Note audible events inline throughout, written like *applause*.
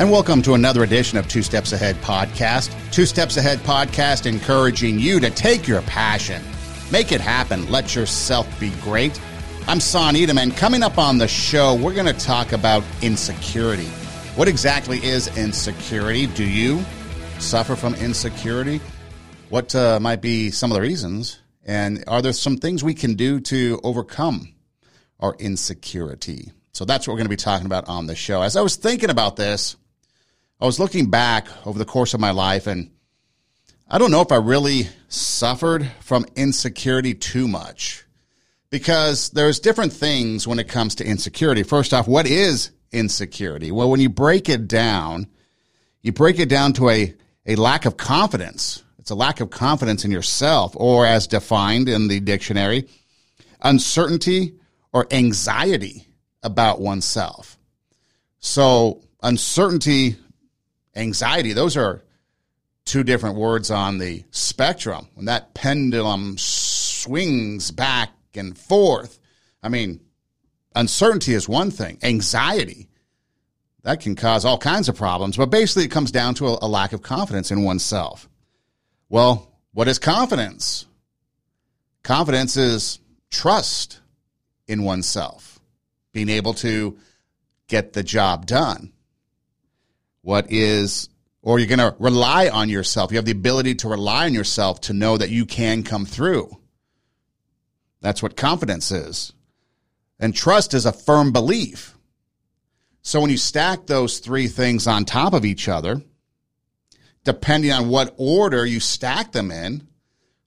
And welcome to another edition of Two Steps Ahead Podcast. Two Steps Ahead Podcast encouraging you to take your passion, make it happen, let yourself be great. I'm Son Edom, and coming up on the show, we're going to talk about insecurity. What exactly is insecurity? Do you suffer from insecurity? What uh, might be some of the reasons? And are there some things we can do to overcome our insecurity? So that's what we're going to be talking about on the show. As I was thinking about this, I was looking back over the course of my life, and I don't know if I really suffered from insecurity too much because there's different things when it comes to insecurity. First off, what is insecurity? Well, when you break it down, you break it down to a, a lack of confidence. It's a lack of confidence in yourself, or as defined in the dictionary, uncertainty or anxiety about oneself. So, uncertainty anxiety, those are two different words on the spectrum. When that pendulum swings back and forth, I mean, uncertainty is one thing, anxiety. That can cause all kinds of problems, but basically it comes down to a, a lack of confidence in oneself. Well, what is confidence? Confidence is trust in oneself, being able to get the job done what is or you're going to rely on yourself. You have the ability to rely on yourself to know that you can come through. That's what confidence is. And trust is a firm belief. So when you stack those three things on top of each other, depending on what order you stack them in,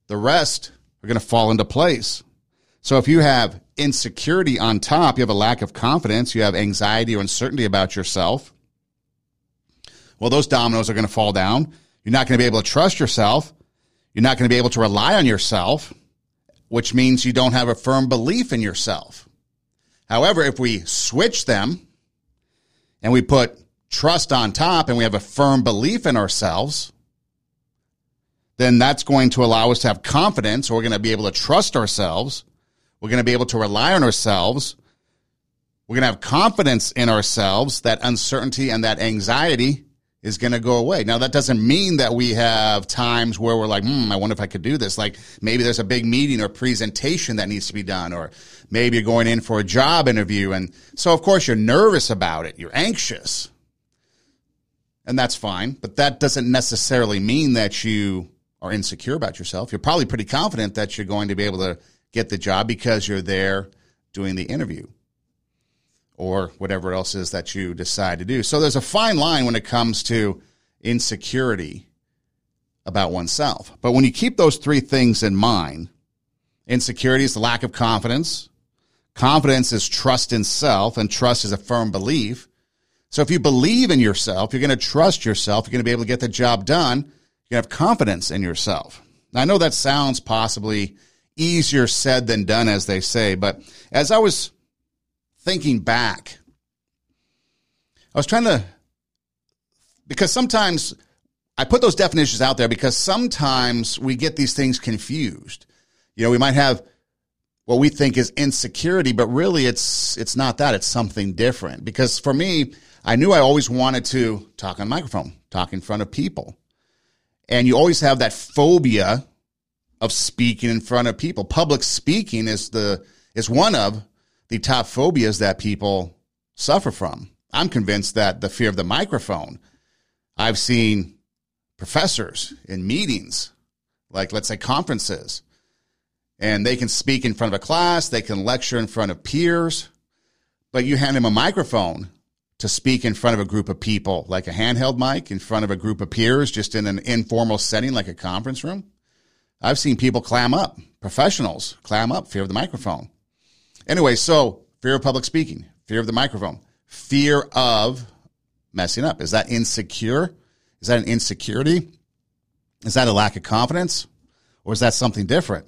the rest are going to fall into place. So if you have insecurity on top, you have a lack of confidence, you have anxiety or uncertainty about yourself, well, those dominoes are going to fall down. You're not going to be able to trust yourself. You're not going to be able to rely on yourself, which means you don't have a firm belief in yourself. However, if we switch them and we put trust on top and we have a firm belief in ourselves, then that's going to allow us to have confidence. We're going to be able to trust ourselves. We're going to be able to rely on ourselves. We're going to have confidence in ourselves that uncertainty and that anxiety is going to go away. Now, that doesn't mean that we have times where we're like, hmm, I wonder if I could do this. Like maybe there's a big meeting or presentation that needs to be done, or maybe you're going in for a job interview. And so, of course, you're nervous about it. You're anxious. And that's fine. But that doesn't necessarily mean that you are insecure about yourself. You're probably pretty confident that you're going to be able to get the job because you're there doing the interview or whatever else is that you decide to do. So there's a fine line when it comes to insecurity about oneself. But when you keep those three things in mind, insecurity is the lack of confidence, confidence is trust in self, and trust is a firm belief. So if you believe in yourself, you're going to trust yourself, you're going to be able to get the job done, you're going to have confidence in yourself. Now, I know that sounds possibly easier said than done, as they say, but as I was thinking back, I was trying to, because sometimes I put those definitions out there because sometimes we get these things confused. You know, we might have what we think is insecurity, but really it's it's not that. It's something different. Because for me, I knew I always wanted to talk on microphone, talk in front of people. And you always have that phobia of speaking in front of people. Public speaking is the is one of the top phobias that people suffer from. I'm convinced that the fear of the microphone, I've seen professors in meetings, like let's say conferences, and they can speak in front of a class, they can lecture in front of peers, but you hand them a microphone to speak in front of a group of people, like a handheld mic in front of a group of peers, just in an informal setting like a conference room. I've seen people clam up, professionals clam up, fear of the microphone. Anyway, so fear of public speaking, fear of the microphone, fear of messing up. Is that insecure? Is that an insecurity? Is that a lack of confidence? Or is that something different?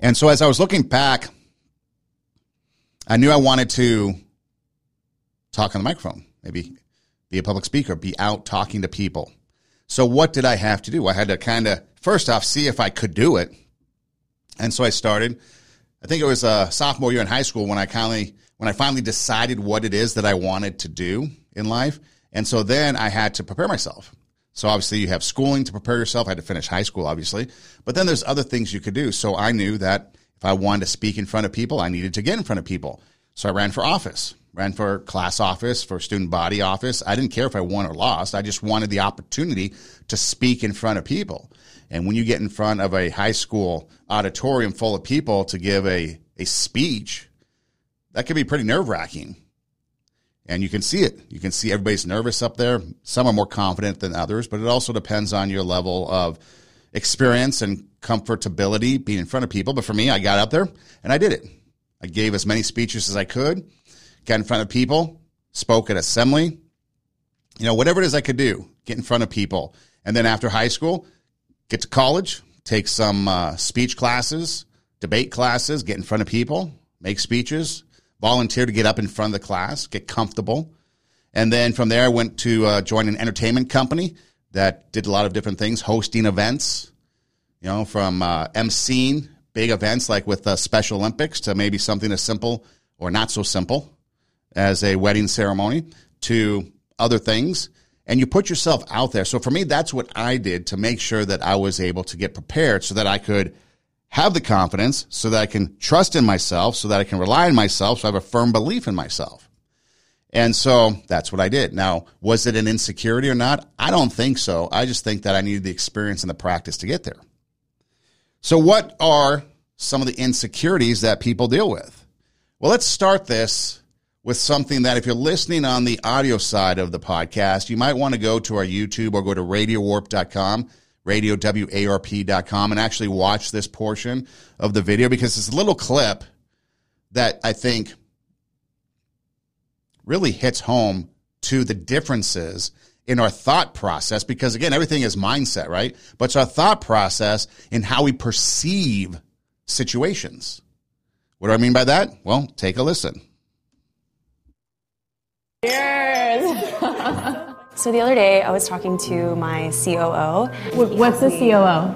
And so as I was looking back, I knew I wanted to talk on the microphone, maybe be a public speaker, be out talking to people. So what did I have to do? I had to kind of first off see if I could do it. And so I started. I think it was a sophomore year in high school when I kindly when I finally decided what it is that I wanted to do in life. And so then I had to prepare myself. So obviously you have schooling to prepare yourself. I had to finish high school, obviously, but then there's other things you could do. So I knew that if I wanted to speak in front of people, I needed to get in front of people. So I ran for office, ran for class office, for student body office. I didn't care if I won or lost. I just wanted the opportunity to speak in front of people. And when you get in front of a high school auditorium full of people to give a, a speech, that can be pretty nerve wracking. And you can see it. You can see everybody's nervous up there. Some are more confident than others, but it also depends on your level of experience and comfortability being in front of people. But for me, I got up there and I did it. I gave as many speeches as I could, got in front of people, spoke at assembly, you know, whatever it is I could do, get in front of people. And then after high school, get to college, take some uh, speech classes, debate classes, get in front of people, make speeches, volunteer to get up in front of the class, get comfortable. And then from there, I went to uh, join an entertainment company that did a lot of different things, hosting events, you know, from uh, emceeing big events like with the Special Olympics to maybe something as simple or not so simple as a wedding ceremony to other things. And you put yourself out there. So for me, that's what I did to make sure that I was able to get prepared so that I could have the confidence so that I can trust in myself, so that I can rely on myself, so I have a firm belief in myself. And so that's what I did. Now, was it an insecurity or not? I don't think so. I just think that I needed the experience and the practice to get there. So, what are some of the insecurities that people deal with? Well, let's start this with something that if you're listening on the audio side of the podcast, you might want to go to our YouTube or go to radiowarp.com radiowarp.com and actually watch this portion of the video because it's a little clip that I think really hits home to the differences in our thought process because again everything is mindset right? But it's our thought process in how we perceive situations. What do i mean by that? Well take a listen Cheers. *laughs* So the other day, I was talking to my COO. What's the COO?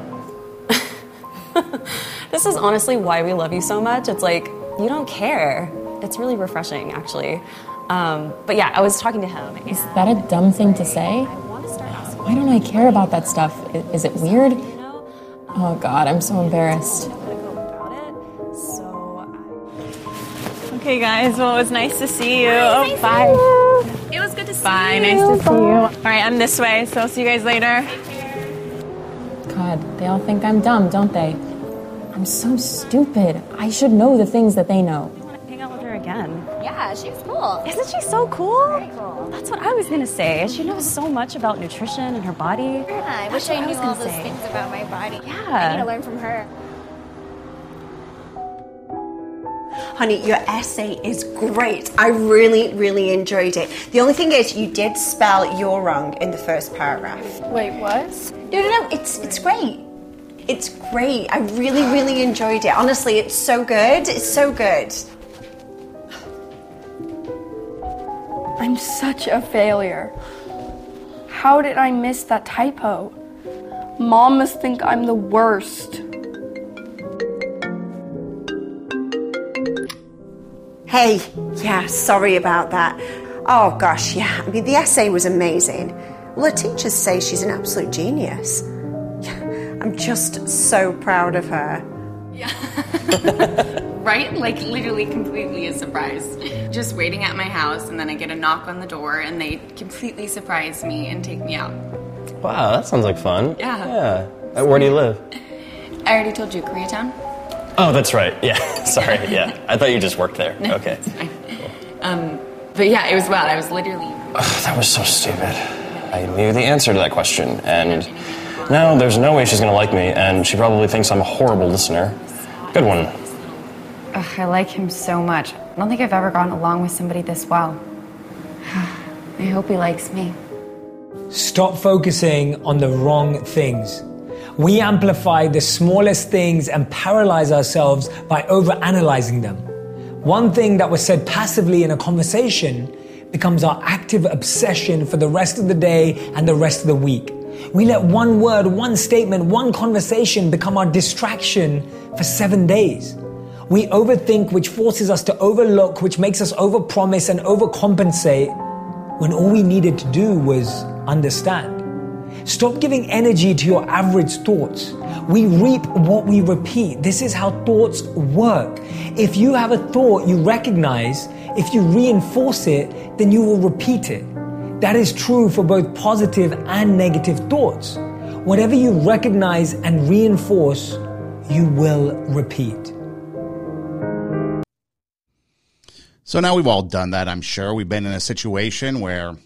*laughs* this is honestly why we love you so much. It's like you don't care. It's really refreshing, actually. Um, but yeah, I was talking to him. Is that a dumb thing to say? Why don't I care about that stuff? Is it weird? Oh God, I'm so embarrassed. Okay, guys. Well, it was nice to see you. Oh, bye. It was good to see bye. you. Bye, nice to see you. All right, I'm this way, so I'll see you guys later. God, they all think I'm dumb, don't they? I'm so stupid. I should know the things that they know. Want to Hang out with her again. Yeah, she's cool. Isn't she so cool? Very cool. That's what I was gonna say. She knows so much about nutrition and her body. Yeah, I That's wish I knew was all gonna those say. things about my body. Yeah. I need to learn from her. Honey, your essay is great. I really, really enjoyed it. The only thing is, you did spell you're wrong in the first paragraph. Wait, what? No, no, no. It's it's great. It's great. I really, really enjoyed it. Honestly, it's so good. It's so good. I'm such a failure. How did I miss that typo? Mom must think I'm the worst. Hey, yeah, sorry about that. Oh gosh, yeah. I mean, the essay was amazing. Well, the teachers say she's an absolute genius. I'm just so proud of her. Yeah. *laughs* right? Like literally completely a surprise. Just waiting at my house and then I get a knock on the door and they completely surprise me and take me out. Wow, that sounds like fun. Yeah. Yeah. Where do you live? I already told you, Koreatown? Oh, that's right. Yeah. *laughs* Sorry. Yeah. I thought you just worked there. No, Okay. it's. Um, but yeah, it was wild. I was literally That was so stupid. I knew the answer to that question, and now there's no way she's gonna like me, and she probably thinks I'm a horrible listener. Good one. Ugh, I like him so much. I don't think I've ever gotten along with somebody this well. *sighs* I hope he likes me. Stop focusing on the wrong things. We amplify the smallest things and paralyze ourselves by overanalyzing them. One thing that was said passively in a conversation becomes our active obsession for the rest of the day and the rest of the week. We let one word, one statement, one conversation become our distraction for seven days. We overthink, which forces us to overlook, which makes us overpromise and overcompensate when all we needed to do was understand. Stop giving energy to your average thoughts. We reap what we repeat. This is how thoughts work. If you have a thought you recognize, if you reinforce it, then you will repeat it. That is true for both positive and negative thoughts. Whatever you recognize and reinforce, you will repeat. So now we've all done that, I'm sure. We've been in a situation where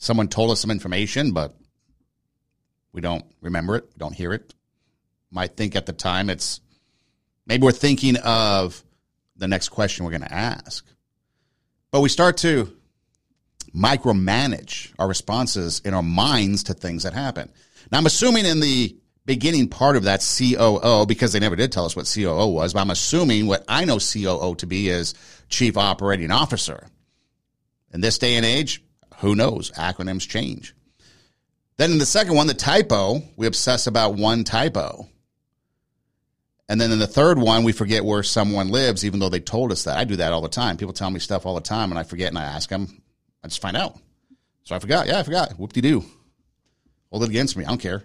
someone told us some information, but we don't remember it, don't hear it. Might think at the time it's maybe we're thinking of the next question we're going to ask. But we start to micromanage our responses in our minds to things that happen. Now, I'm assuming in the beginning part of that COO, because they never did tell us what COO was, but I'm assuming what I know COO to be is Chief Operating Officer. In this day and age, who knows? Acronyms change. Then in the second one, the typo, we obsess about one typo. And then in the third one, we forget where someone lives, even though they told us that. I do that all the time. People tell me stuff all the time, and I forget, and I ask them. I just find out. So I forgot. Yeah, I forgot. Whoop de doo. Hold it against me. I don't care.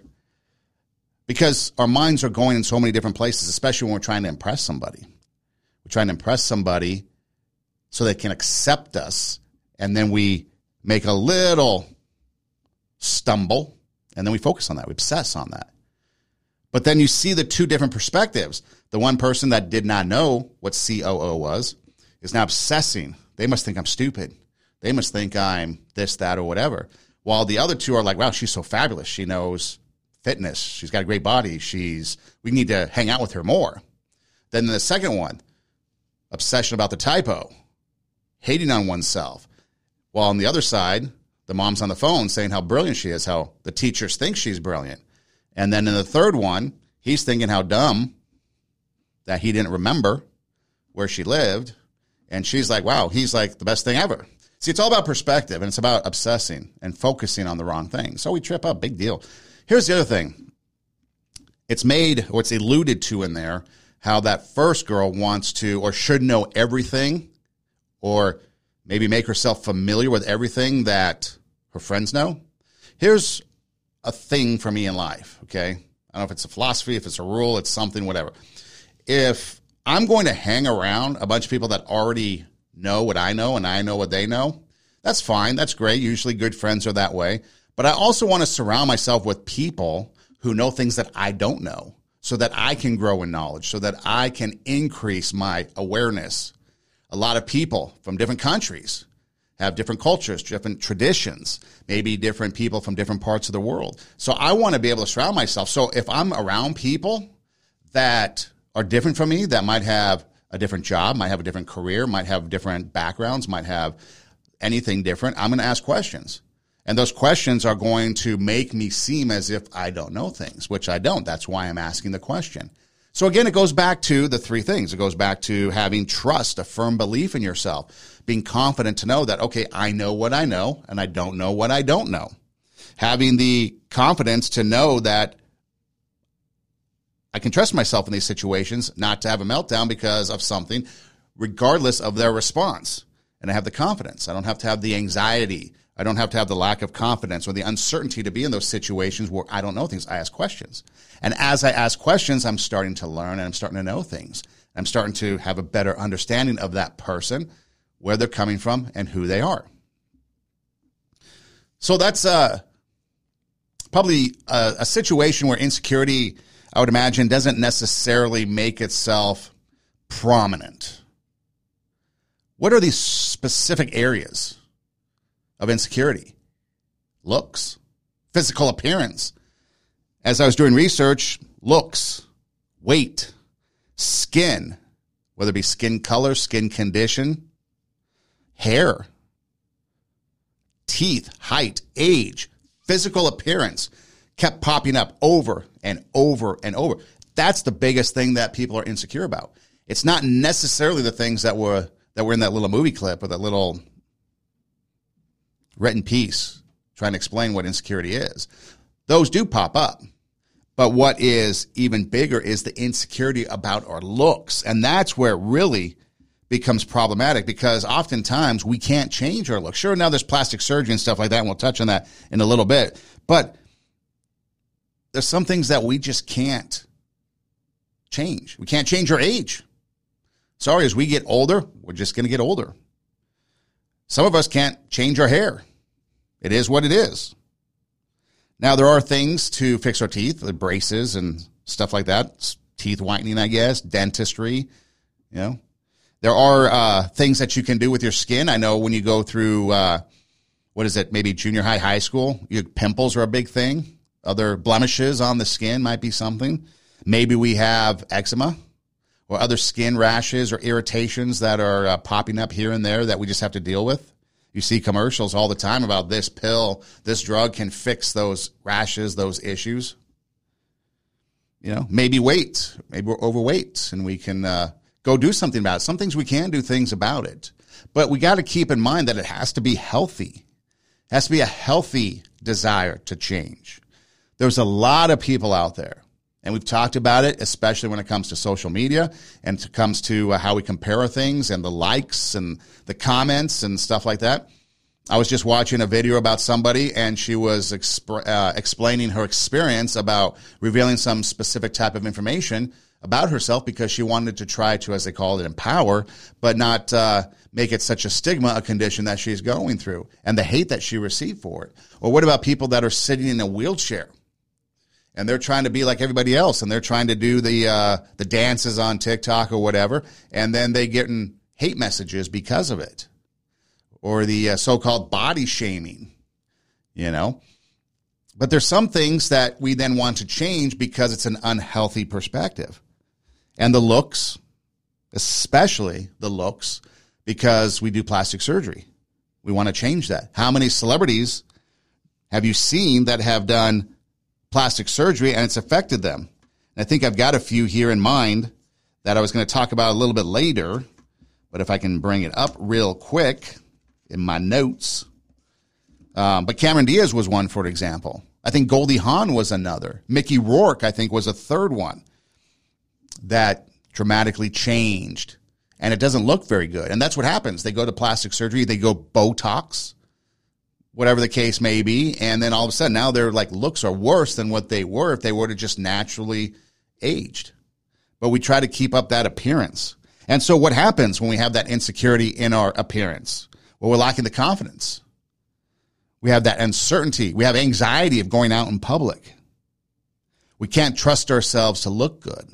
Because our minds are going in so many different places, especially when we're trying to impress somebody. We're trying to impress somebody so they can accept us, and then we make a little stumble, and then we focus on that. We obsess on that. But then you see the two different perspectives. The one person that did not know what COO was is now obsessing. They must think I'm stupid. They must think I'm this, that, or whatever. While the other two are like, wow, she's so fabulous. She knows fitness. She's got a great body. She's, we need to hang out with her more. Then the second one, obsession about the typo, hating on oneself. While on the other side, the mom's on the phone saying how brilliant she is, how the teachers think she's brilliant. And then in the third one, he's thinking how dumb that he didn't remember where she lived. And she's like, wow, he's like the best thing ever. See, it's all about perspective and it's about obsessing and focusing on the wrong thing. So we trip up, big deal. Here's the other thing it's made or it's alluded to in there how that first girl wants to or should know everything or maybe make herself familiar with everything that her friends know. Here's a thing for me in life, okay? I don't know if it's a philosophy, if it's a rule, it's something, whatever. If I'm going to hang around a bunch of people that already know what I know and I know what they know, that's fine. That's great. Usually good friends are that way. But I also want to surround myself with people who know things that I don't know so that I can grow in knowledge, so that I can increase my awareness. A lot of people from different countries have different cultures, different traditions, maybe different people from different parts of the world. So I want to be able to surround myself. So if I'm around people that are different from me, that might have a different job, might have a different career, might have different backgrounds, might have anything different, I'm going to ask questions. And those questions are going to make me seem as if I don't know things, which I don't. That's why I'm asking the question. So again, it goes back to the three things. It goes back to having trust, a firm belief in yourself, being confident to know that, okay, I know what I know and I don't know what I don't know. Having the confidence to know that I can trust myself in these situations not to have a meltdown because of something, regardless of their response. And I have the confidence. I don't have to have the anxiety. I don't have to have the lack of confidence or the uncertainty to be in those situations where I don't know things. I ask questions. And as I ask questions, I'm starting to learn and I'm starting to know things. I'm starting to have a better understanding of that person, where they're coming from, and who they are. So that's uh, probably a, a situation where insecurity, I would imagine, doesn't necessarily make itself prominent. What are these specific areas? Of insecurity looks, physical appearance. As I was doing research, looks, weight, skin, whether it be skin color, skin condition, hair, teeth, height, age, physical appearance kept popping up over and over and over. That's the biggest thing that people are insecure about. It's not necessarily the things that were that were in that little movie clip or that little And Peace trying to explain what insecurity is. Those do pop up. But what is even bigger is the insecurity about our looks. And that's where it really becomes problematic because oftentimes we can't change our look. Sure, now there's plastic surgery and stuff like that, and we'll touch on that in a little bit. But there's some things that we just can't change. We can't change our age. Sorry, as we get older, we're just going to get older. Some of us can't change our hair. It is what it is. Now, there are things to fix our teeth, the braces and stuff like that, teeth whitening, I guess, dentistry. You know, there are uh, things that you can do with your skin. I know when you go through, uh, what is it, maybe junior high, high school, your pimples are a big thing. Other blemishes on the skin might be something. Maybe we have eczema or other skin rashes or irritations that are uh, popping up here and there that we just have to deal with. You see commercials all the time about this pill, this drug can fix those rashes, those issues. You know, maybe weight, maybe we're overweight and we can uh, go do something about it. Some things we can do things about it, but we got to keep in mind that it has to be healthy. It has to be a healthy desire to change. There's a lot of people out there and we've talked about it, especially when it comes to social media and it comes to uh, how we compare things and the likes and the comments and stuff like that. I was just watching a video about somebody and she was exp- uh, explaining her experience about revealing some specific type of information about herself because she wanted to try to, as they call it, empower, but not uh, make it such a stigma, a condition that she's going through and the hate that she received for it. Or what about people that are sitting in a wheelchair? And they're trying to be like everybody else and they're trying to do the uh, the dances on TikTok or whatever and then they getting hate messages because of it. Or the uh, so-called body shaming you know? But there's some things that we then want to change because it's an unhealthy perspective. And the looks especially the looks because we do plastic surgery. We want to change that. How many celebrities have you seen that have done plastic surgery and it's affected them. And I think I've got a few here in mind that I was going to talk about a little bit later, but if I can bring it up real quick in my notes. Um, but Cameron Diaz was one, for example. I think Goldie Hawn was another. Mickey Rourke, I think, was a third one that dramatically changed. And it doesn't look very good. And that's what happens. They go to plastic surgery, they go Botox, whatever the case may be. And then all of a sudden now their like looks are worse than what they were if they were to just naturally aged. But we try to keep up that appearance. And so what happens when we have that insecurity in our appearance? Well, we're lacking the confidence. We have that uncertainty. We have anxiety of going out in public. We can't trust ourselves to look good.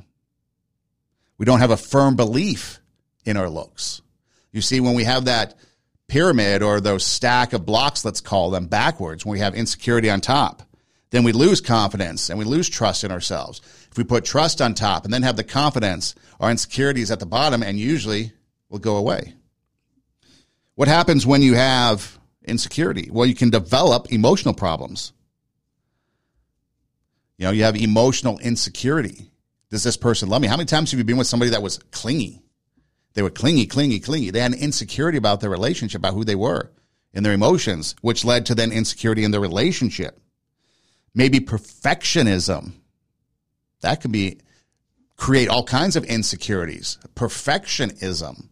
We don't have a firm belief in our looks. You see, when we have that pyramid or those stack of blocks, let's call them backwards, when we have insecurity on top, then we lose confidence and we lose trust in ourselves. If we put trust on top and then have the confidence, our insecurities at the bottom and usually will go away. What happens when you have insecurity? Well, you can develop emotional problems. You know, you have emotional insecurity. Does this person love me? How many times have you been with somebody that was clingy? They were clingy, clingy, clingy. They had an insecurity about their relationship, about who they were and their emotions, which led to then insecurity in their relationship. Maybe perfectionism. That could be create all kinds of insecurities. Perfectionism.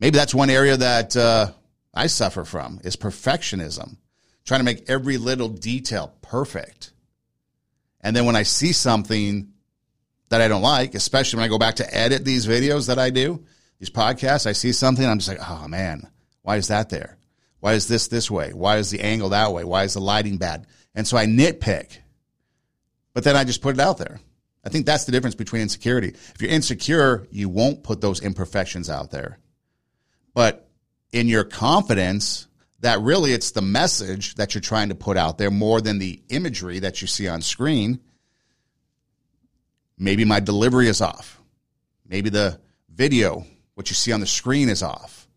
Maybe that's one area that uh, I suffer from is perfectionism, trying to make every little detail perfect. And then when I see something that I don't like, especially when I go back to edit these videos that I do, these podcasts, I see something, I'm just like, oh man, why is that there? Why is this this way? Why is the angle that way? Why is the lighting bad? And so I nitpick, but then I just put it out there. I think that's the difference between insecurity. If you're insecure, you won't put those imperfections out there. But in your confidence, that really it's the message that you're trying to put out there more than the imagery that you see on screen. Maybe my delivery is off. Maybe the video what you see on the screen is off.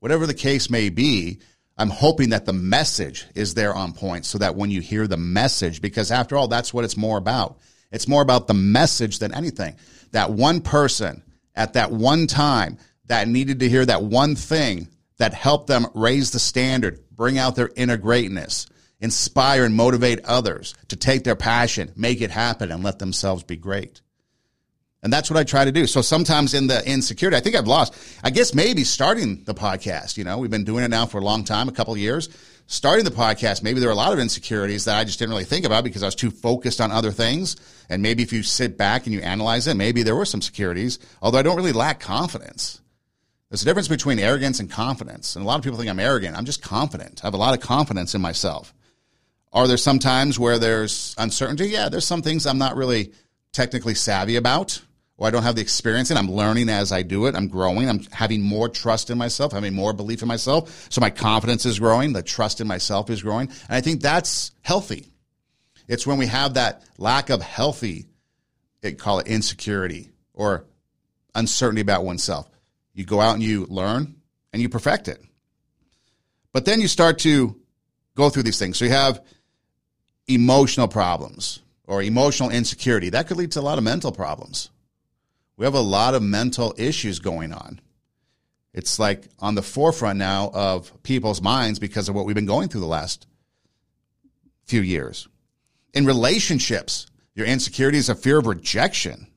Whatever the case may be, I'm hoping that the message is there on point so that when you hear the message, because after all, that's what it's more about. It's more about the message than anything. That one person at that one time that needed to hear that one thing that helped them raise the standard, bring out their inner greatness, inspire and motivate others to take their passion, make it happen, and let themselves be great. And that's what I try to do. So sometimes in the insecurity, I think I've lost. I guess maybe starting the podcast, you know, we've been doing it now for a long time, a couple years. Starting the podcast, maybe there were a lot of insecurities that I just didn't really think about because I was too focused on other things. And maybe if you sit back and you analyze it, maybe there were some securities, although I don't really lack confidence. There's a difference between arrogance and confidence. And a lot of people think I'm arrogant. I'm just confident. I have a lot of confidence in myself. Are there some times where there's uncertainty? Yeah, there's some things I'm not really technically savvy about or I don't have the experience and I'm learning as I do it. I'm growing. I'm having more trust in myself, having more belief in myself. So my confidence is growing. The trust in myself is growing. And I think that's healthy. It's when we have that lack of healthy, it call it insecurity or uncertainty about oneself. You go out and you learn and you perfect it. But then you start to go through these things. So you have emotional problems or emotional insecurity. That could lead to a lot of mental problems we have a lot of mental issues going on. It's like on the forefront now of people's minds because of what we've been going through the last few years. In relationships, your insecurity is a fear of rejection.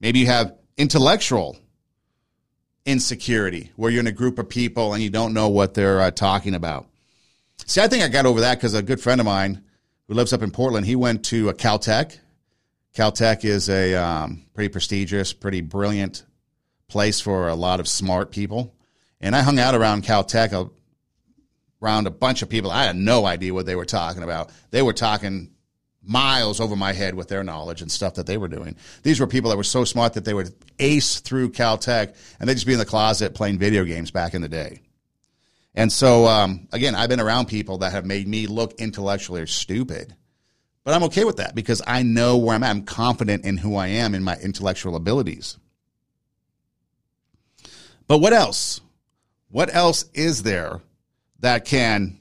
Maybe you have intellectual insecurity where you're in a group of people and you don't know what they're uh, talking about. See, I think I got over that because a good friend of mine who lives up in Portland, he went to a Caltech Caltech is a um, pretty prestigious, pretty brilliant place for a lot of smart people. And I hung out around Caltech, around a bunch of people. I had no idea what they were talking about. They were talking miles over my head with their knowledge and stuff that they were doing. These were people that were so smart that they would ace through Caltech and they'd just be in the closet playing video games back in the day. And so, um, again, I've been around people that have made me look intellectually stupid. But I'm okay with that because I know where I'm at. I'm confident in who I am in my intellectual abilities. But what else? What else is there that can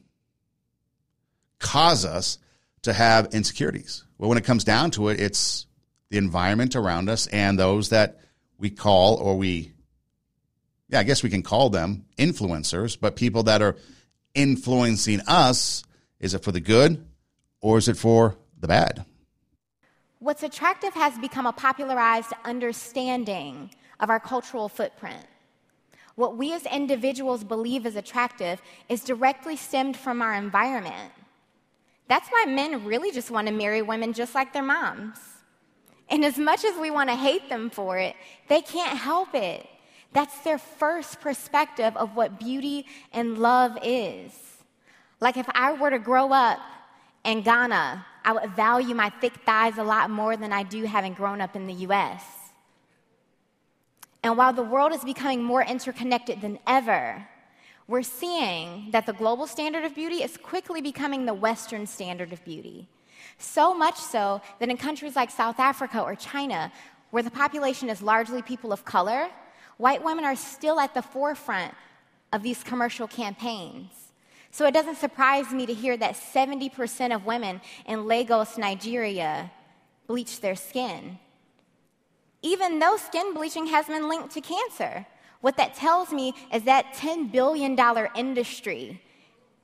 cause us to have insecurities? Well, when it comes down to it, it's the environment around us and those that we call or we, yeah, I guess we can call them influencers, but people that are influencing us. Is it for the good or is it for the bad. What's attractive has become a popularized understanding of our cultural footprint. What we as individuals believe is attractive is directly stemmed from our environment. That's why men really just want to marry women just like their moms. And as much as we want to hate them for it, they can't help it. That's their first perspective of what beauty and love is. Like if I were to grow up in Ghana I would value my thick thighs a lot more than I do having grown up in the US. And while the world is becoming more interconnected than ever, we're seeing that the global standard of beauty is quickly becoming the Western standard of beauty. So much so that in countries like South Africa or China, where the population is largely people of color, white women are still at the forefront of these commercial campaigns. So it doesn't surprise me to hear that 70% of women in Lagos, Nigeria, bleach their skin. Even though skin bleaching has been linked to cancer. What that tells me is that $10 billion industry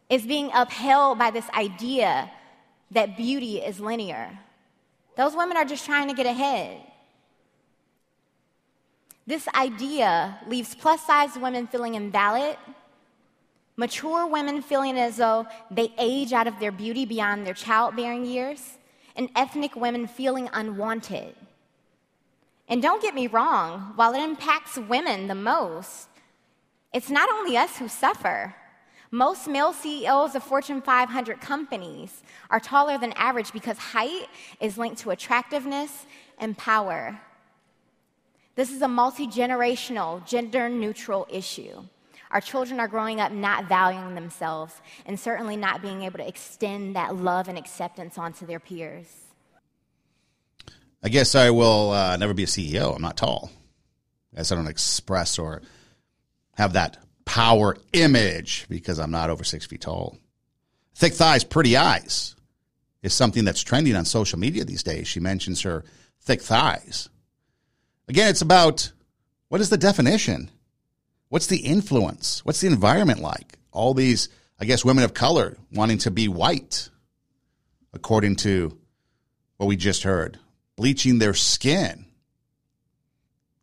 is being upheld by this idea that beauty is linear. Those women are just trying to get ahead. This idea leaves plus size women feeling invalid mature women feeling as though they age out of their beauty beyond their childbearing years, and ethnic women feeling unwanted. And don't get me wrong, while it impacts women the most, it's not only us who suffer. Most male CEOs of Fortune 500 companies are taller than average because height is linked to attractiveness and power. This is a multi generational, gender neutral issue. Our children are growing up not valuing themselves and certainly not being able to extend that love and acceptance onto their peers. I guess I will uh, never be a CEO. I'm not tall. I guess I don't express or have that power image because I'm not over six feet tall. Thick thighs, pretty eyes is something that's trending on social media these days. She mentions her thick thighs. Again, it's about what is the definition? What's the influence? What's the environment like? All these I guess women of color wanting to be white, according to what we just heard, bleaching their skin.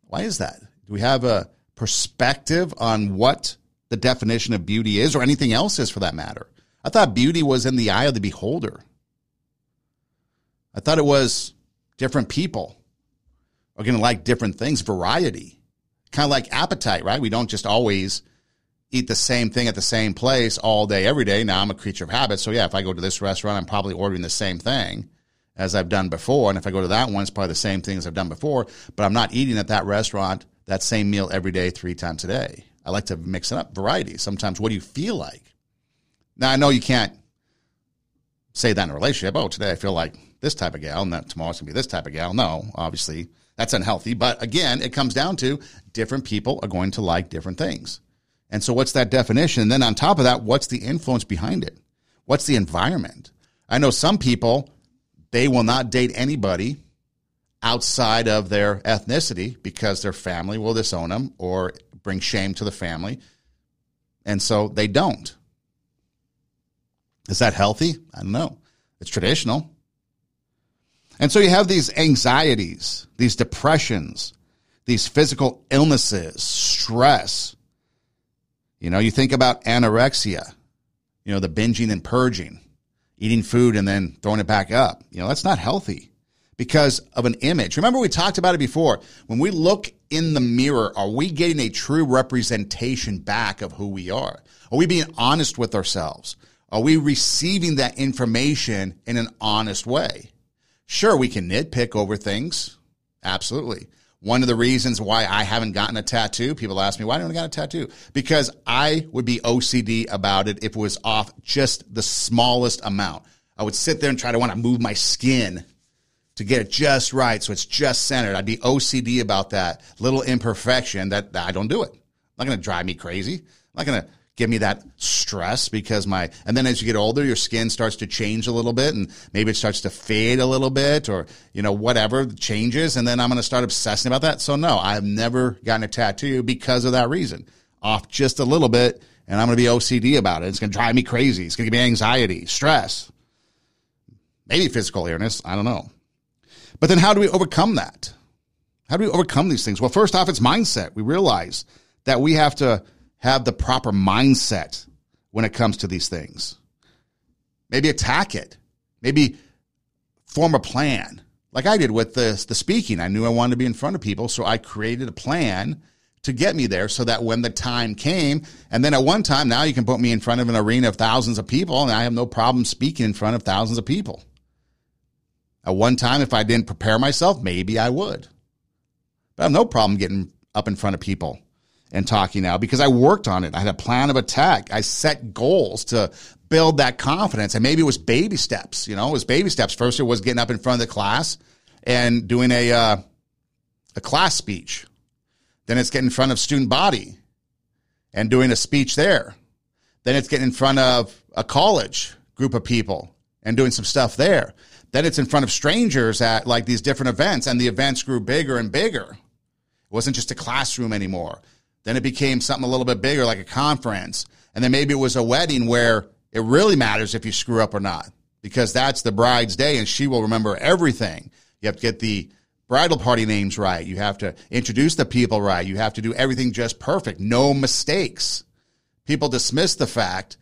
Why is that? Do we have a perspective on what the definition of beauty is or anything else is for that matter? I thought beauty was in the eye of the beholder. I thought it was different people are going to like different things, variety. Kind of like appetite, right? We don't just always eat the same thing at the same place all day, every day. Now I'm a creature of habit. So yeah, if I go to this restaurant, I'm probably ordering the same thing as I've done before. And if I go to that one, it's probably the same thing as I've done before, but I'm not eating at that restaurant that same meal every day, three times a day. I like to mix it up, variety. Sometimes, what do you feel like? Now, I know you can't say that in a relationship. Oh, today I feel like this type of gal, and that tomorrow's gonna be this type of gal. No, obviously that's unhealthy. But again, it comes down to different people are going to like different things. And so, what's that definition? And then on top of that, what's the influence behind it? What's the environment? I know some people, they will not date anybody outside of their ethnicity because their family will disown them or bring shame to the family. And so they don't. Is that healthy? I don't know. It's traditional. And so you have these anxieties, these depressions, these physical illnesses, stress. You know, you think about anorexia, you know, the binging and purging, eating food and then throwing it back up. You know, that's not healthy because of an image. Remember, we talked about it before. When we look in the mirror, are we getting a true representation back of who we are? Are we being honest with ourselves? Are we receiving that information in an honest way? Sure, we can nitpick over things. Absolutely. One of the reasons why I haven't gotten a tattoo, people ask me, why don't I got a tattoo? Because I would be OCD about it if it was off just the smallest amount. I would sit there and try to want to move my skin to get it just right so it's just centered. I'd be OCD about that little imperfection that, that I don't do it. Not going to drive me crazy. Not going to give me that stress because my and then as you get older your skin starts to change a little bit and maybe it starts to fade a little bit or you know whatever changes. And then i'm going to start obsessing about that. So no i've never gotten a tattoo because of that reason. Off just a little bit and i'm going to be ocd about it. It's going to drive me crazy. It's going to give me anxiety stress maybe physical illness. I don't know. But then how do we overcome that? How do we overcome these things? Well first off it's mindset. We realize that we have to have the proper mindset when it comes to these things. Maybe attack it. Maybe form a plan. Like I did with the, the speaking. I knew I wanted to be in front of people, so I created a plan to get me there so that when the time came, and then at one time, now you can put me in front of an arena of thousands of people, and I have no problem speaking in front of thousands of people. At one time, if I didn't prepare myself, maybe I would. But I have no problem getting up in front of people and talking now because I worked on it. I had a plan of attack. I set goals to build that confidence. And maybe it was baby steps, you know, it was baby steps. First, it was getting up in front of the class and doing a, uh, a class speech. Then it's getting in front of student body and doing a speech there. Then it's getting in front of a college group of people and doing some stuff there. Then it's in front of strangers at like these different events and the events grew bigger and bigger. It wasn't just a classroom anymore. Then it became something a little bit bigger, like a conference. And then maybe it was a wedding where it really matters if you screw up or not, because that's the bride's day and she will remember everything. You have to get the bridal party names right. You have to introduce the people right. You have to do everything just perfect, no mistakes. People dismiss the fact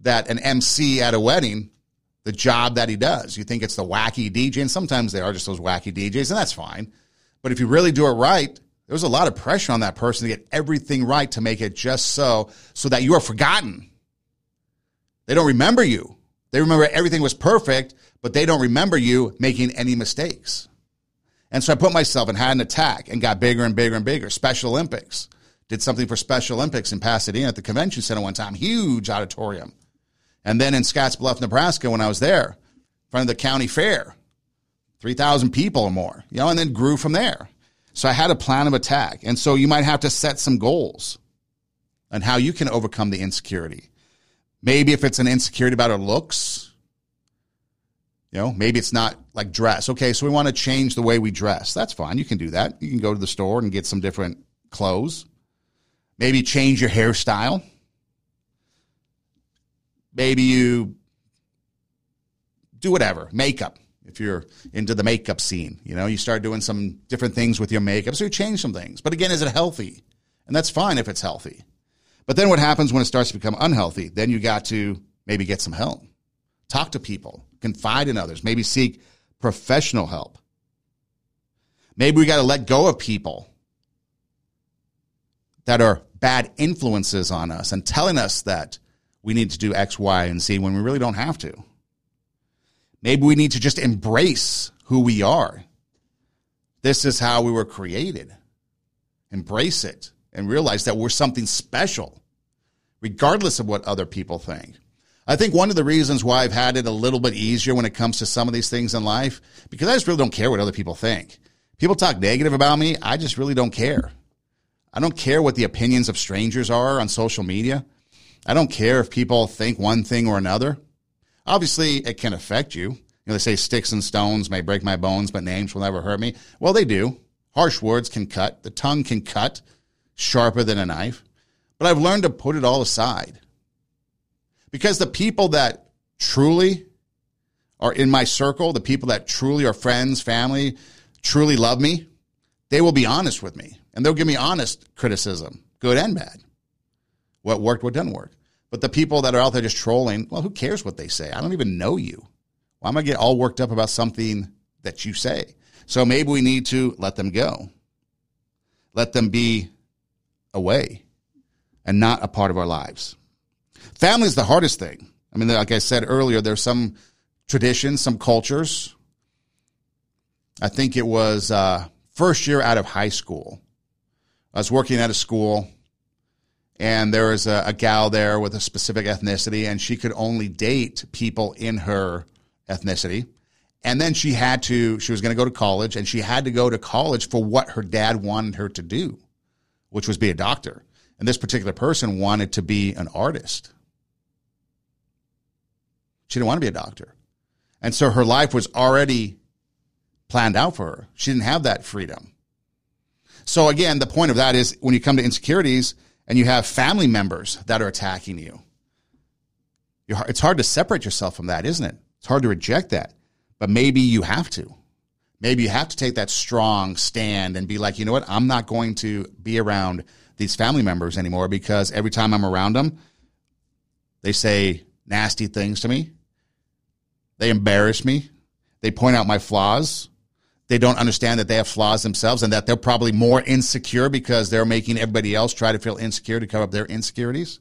that an MC at a wedding, the job that he does, you think it's the wacky DJ, and sometimes they are just those wacky DJs, and that's fine. But if you really do it right, there was a lot of pressure on that person to get everything right to make it just so, so that you are forgotten. They don't remember you. They remember everything was perfect, but they don't remember you making any mistakes. And so I put myself and had an attack and got bigger and bigger and bigger. Special Olympics. Did something for Special Olympics in Pasadena at the convention center one time. Huge auditorium. And then in Scottsbluff, Nebraska, when I was there, in front of the county fair, 3,000 people or more, you know, and then grew from there. So I had a plan of attack. And so you might have to set some goals on how you can overcome the insecurity. Maybe if it's an insecurity about our looks, you know, maybe it's not like dress. Okay, so we want to change the way we dress. That's fine. You can do that. You can go to the store and get some different clothes. Maybe change your hairstyle. Maybe you do whatever, makeup. If you're into the makeup scene, you know, you start doing some different things with your makeup. So you change some things. But again, is it healthy? And that's fine if it's healthy. But then what happens when it starts to become unhealthy? Then you got to maybe get some help, talk to people, confide in others, maybe seek professional help. Maybe we got to let go of people that are bad influences on us and telling us that we need to do X, Y, and Z when we really don't have to. Maybe we need to just embrace who we are. This is how we were created. Embrace it and realize that we're something special, regardless of what other people think. I think one of the reasons why I've had it a little bit easier when it comes to some of these things in life, because I just really don't care what other people think. People talk negative about me, I just really don't care. I don't care what the opinions of strangers are on social media. I don't care if people think one thing or another. Obviously, it can affect you. You know, they say sticks and stones may break my bones, but names will never hurt me. Well, they do. Harsh words can cut. The tongue can cut sharper than a knife. But I've learned to put it all aside. Because the people that truly are in my circle, the people that truly are friends, family, truly love me, they will be honest with me and they'll give me honest criticism, good and bad. What worked, what didn't work. But the people that are out there just trolling, well, who cares what they say? I don't even know you. Why am I get all worked up about something that you say? So maybe we need to let them go. Let them be away and not a part of our lives. Family is the hardest thing. I mean, like I said earlier, there's some traditions, some cultures. I think it was uh, first year out of high school. I was working at a school, and there was a, a gal there with a specific ethnicity, and she could only date people in her ethnicity. And then she had to, she was going to go to college, and she had to go to college for what her dad wanted her to do, which was be a doctor. And this particular person wanted to be an artist. She didn't want to be a doctor. And so her life was already planned out for her. She didn't have that freedom. So again, the point of that is when you come to insecurities and you have family members that are attacking you, it's hard to separate yourself from that, isn't it? It's hard to reject that, but maybe you have to. Maybe you have to take that strong stand and be like, you know what? I'm not going to be around these family members anymore because every time I'm around them, they say nasty things to me. They embarrass me. They point out my flaws. They don't understand that they have flaws themselves and that they're probably more insecure because they're making everybody else try to feel insecure to cover up their insecurities.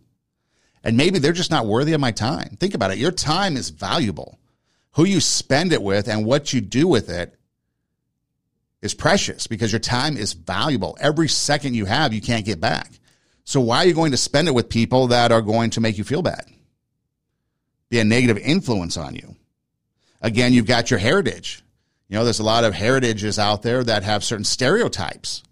And maybe they're just not worthy of my time. Think about it. Your time is valuable. Who you spend it with and what you do with it is precious because your time is valuable. Every second you have, you can't get back. So why are you going to spend it with people that are going to make you feel bad? Be a negative influence on you. Again, you've got your heritage. You know, there's a lot of heritages out there that have certain stereotypes.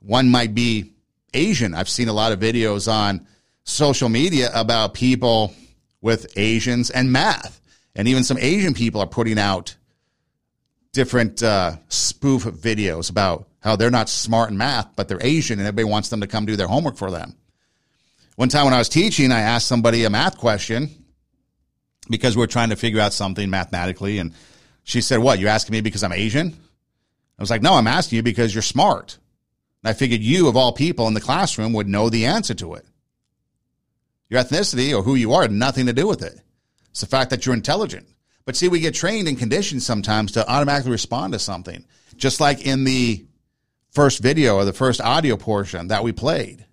One might be Asian. I've seen a lot of videos on social media about people with Asians and math. And even some Asian people are putting out different uh, spoof videos about how they're not smart in math, but they're Asian and everybody wants them to come do their homework for them. One time when I was teaching, I asked somebody a math question because we are trying to figure out something mathematically. And she said, What? You asking me because I'm Asian? I was like, No, I'm asking you because you're smart. And I figured you, of all people in the classroom, would know the answer to it. Your ethnicity or who you are had nothing to do with it. It's the fact that you're intelligent. But see, we get trained and conditioned sometimes to automatically respond to something. Just like in the first video or the first audio portion that we played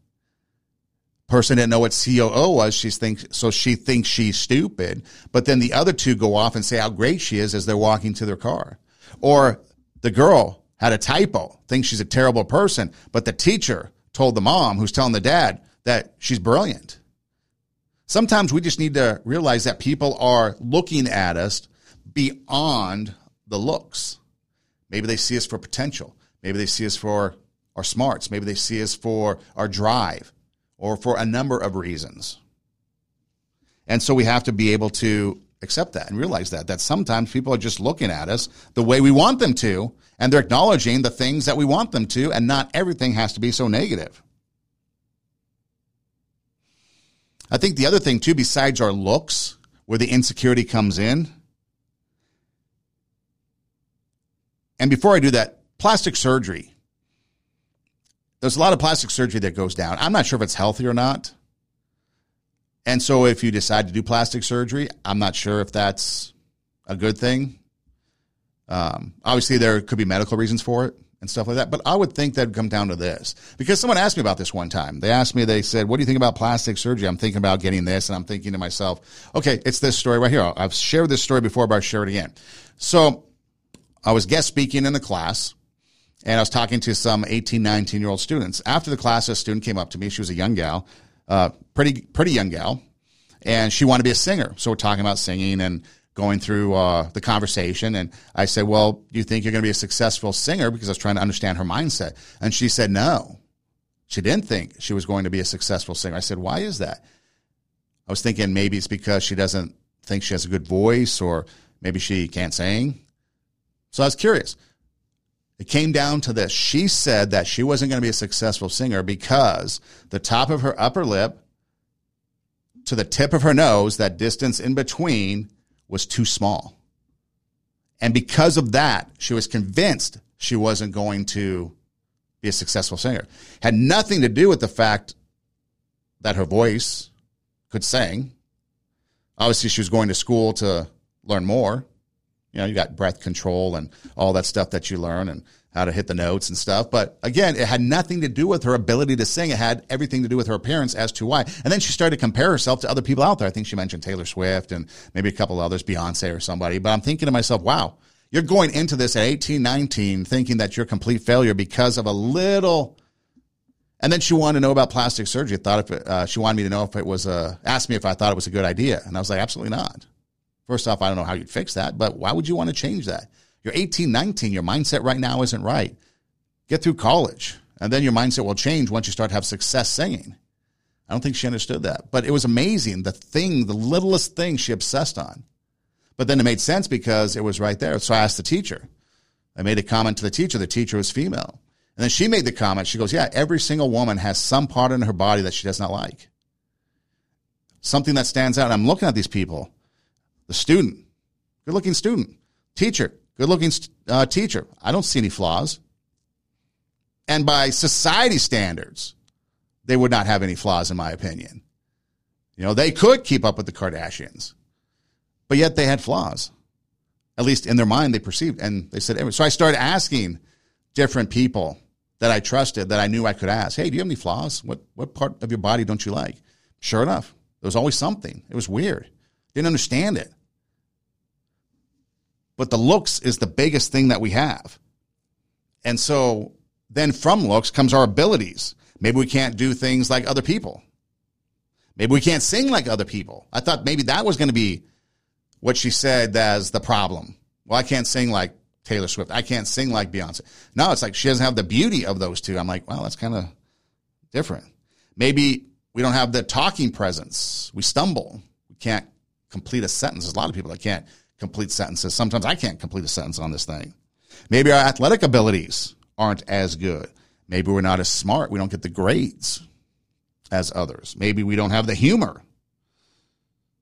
person didn't know what COO was. She thinks so. She thinks she's stupid. But then the other two go off and say how great she is as they're walking to their car. Or the girl had a typo, thinks she's a terrible person, but the teacher told the mom, who's telling the dad, that she's brilliant. Sometimes we just need to realize that people are looking at us beyond the looks. Maybe they see us for potential. Maybe they see us for our smarts. Maybe they see us for our drive or for a number of reasons. And so we have to be able to accept that and realize that that sometimes people are just looking at us the way we want them to and they're acknowledging the things that we want them to and not everything has to be so negative. I think the other thing too besides our looks where the insecurity comes in. And before I do that, plastic surgery. There's a lot of plastic surgery that goes down. I'm not sure if it's healthy or not. And so if you decide to do plastic surgery, I'm not sure if that's a good thing. Um, obviously, there could be medical reasons for it and stuff like that. But I would think that'd come down to this because someone asked me about this one time. They asked me, they said, "What do you think about plastic surgery?" I'm thinking about getting this, and I'm thinking to myself, "Okay, it's this story right here. I've shared this story before, but I'll share it again." So I was guest speaking in the class. And I was talking to some 18, 19 year old students. After the class, a student came up to me. She was a young gal, uh, pretty, pretty young gal. And she wanted to be a singer. So we're talking about singing and going through uh, the conversation. And I said, Well, do you think you're going to be a successful singer? Because I was trying to understand her mindset. And she said, No. She didn't think she was going to be a successful singer. I said, Why is that? I was thinking maybe it's because she doesn't think she has a good voice or maybe she can't sing. So I was curious. It came down to this. She said that she wasn't going to be a successful singer because the top of her upper lip to the tip of her nose, that distance in between, was too small. And because of that, she was convinced she wasn't going to be a successful singer. Had nothing to do with the fact that her voice could sing. Obviously, she was going to school to learn more. You know, you got breath control and all that stuff that you learn and how to hit the notes and stuff. But again, it had nothing to do with her ability to sing. It had everything to do with her appearance as to why. And then she started to compare herself to other people out there. I think she mentioned Taylor Swift and maybe a couple others, Beyonce or somebody. But I'm thinking to myself, wow, you're going into this at 18, 19, thinking that you're a complete failure because of a little. And then she wanted to know about plastic surgery. Thought if it, uh, she wanted me to know if it was a, asked me if I thought it was a good idea. And I was like, absolutely not. First off, I don't know how you'd fix that, but why would you want to change that? You're 18, 19. Your mindset right now isn't right. Get through college, and then your mindset will change once you start to have success singing. I don't think she understood that, but it was amazing. The thing, the littlest thing she obsessed on. But then it made sense because it was right there. So I asked the teacher. I made a comment to the teacher. The teacher was female. And then she made the comment. She goes, Yeah, every single woman has some part in her body that she does not like. Something that stands out. I'm looking at these people the student, good looking student, teacher, good looking uh, teacher. I don't see any flaws. And by society standards, they would not have any flaws, in my opinion. You know, they could keep up with the Kardashians, but yet they had flaws. At least in their mind, they perceived. And they said, so I started asking different people that I trusted, that I knew I could ask, hey, do you have any flaws? What, what part of your body don't you like? Sure enough, there was always something. It was weird. Didn't understand it. But the looks is the biggest thing that we have. And so then from looks comes our abilities. Maybe we can't do things like other people. Maybe we can't sing like other people. I thought maybe that was going to be what she said as the problem. Well, I can't sing like Taylor Swift. I can't sing like Beyonce. No, it's like she doesn't have the beauty of those two. I'm like, well, that's kind of different. Maybe we don't have the talking presence. We stumble. We can't complete a sentence. There's a lot of people that can't complete sentences. Sometimes I can't complete a sentence on this thing. Maybe our athletic abilities aren't as good. Maybe we're not as smart. We don't get the grades as others. Maybe we don't have the humor.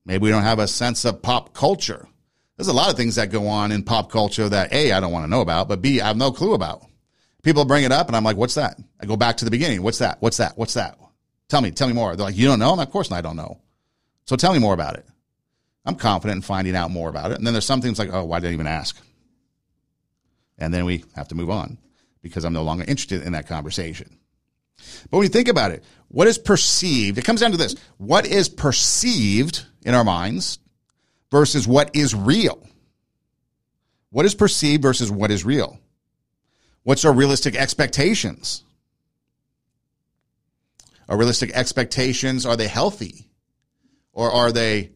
Maybe we don't have a sense of pop culture. There's a lot of things that go on in pop culture that A, I don't want to know about, but B, I have no clue about. People bring it up and I'm like, what's that? I go back to the beginning. What's that? What's that? What's that? Tell me, tell me more. They're like, you don't know? And of course I don't know. So tell me more about it. I'm confident in finding out more about it. And then there's some things like, oh, why did I even ask? And then we have to move on because I'm no longer interested in that conversation. But when you think about it, what is perceived, it comes down to this what is perceived in our minds versus what is real? What is perceived versus what is real? What's our realistic expectations? Our realistic expectations, are they healthy? Or are they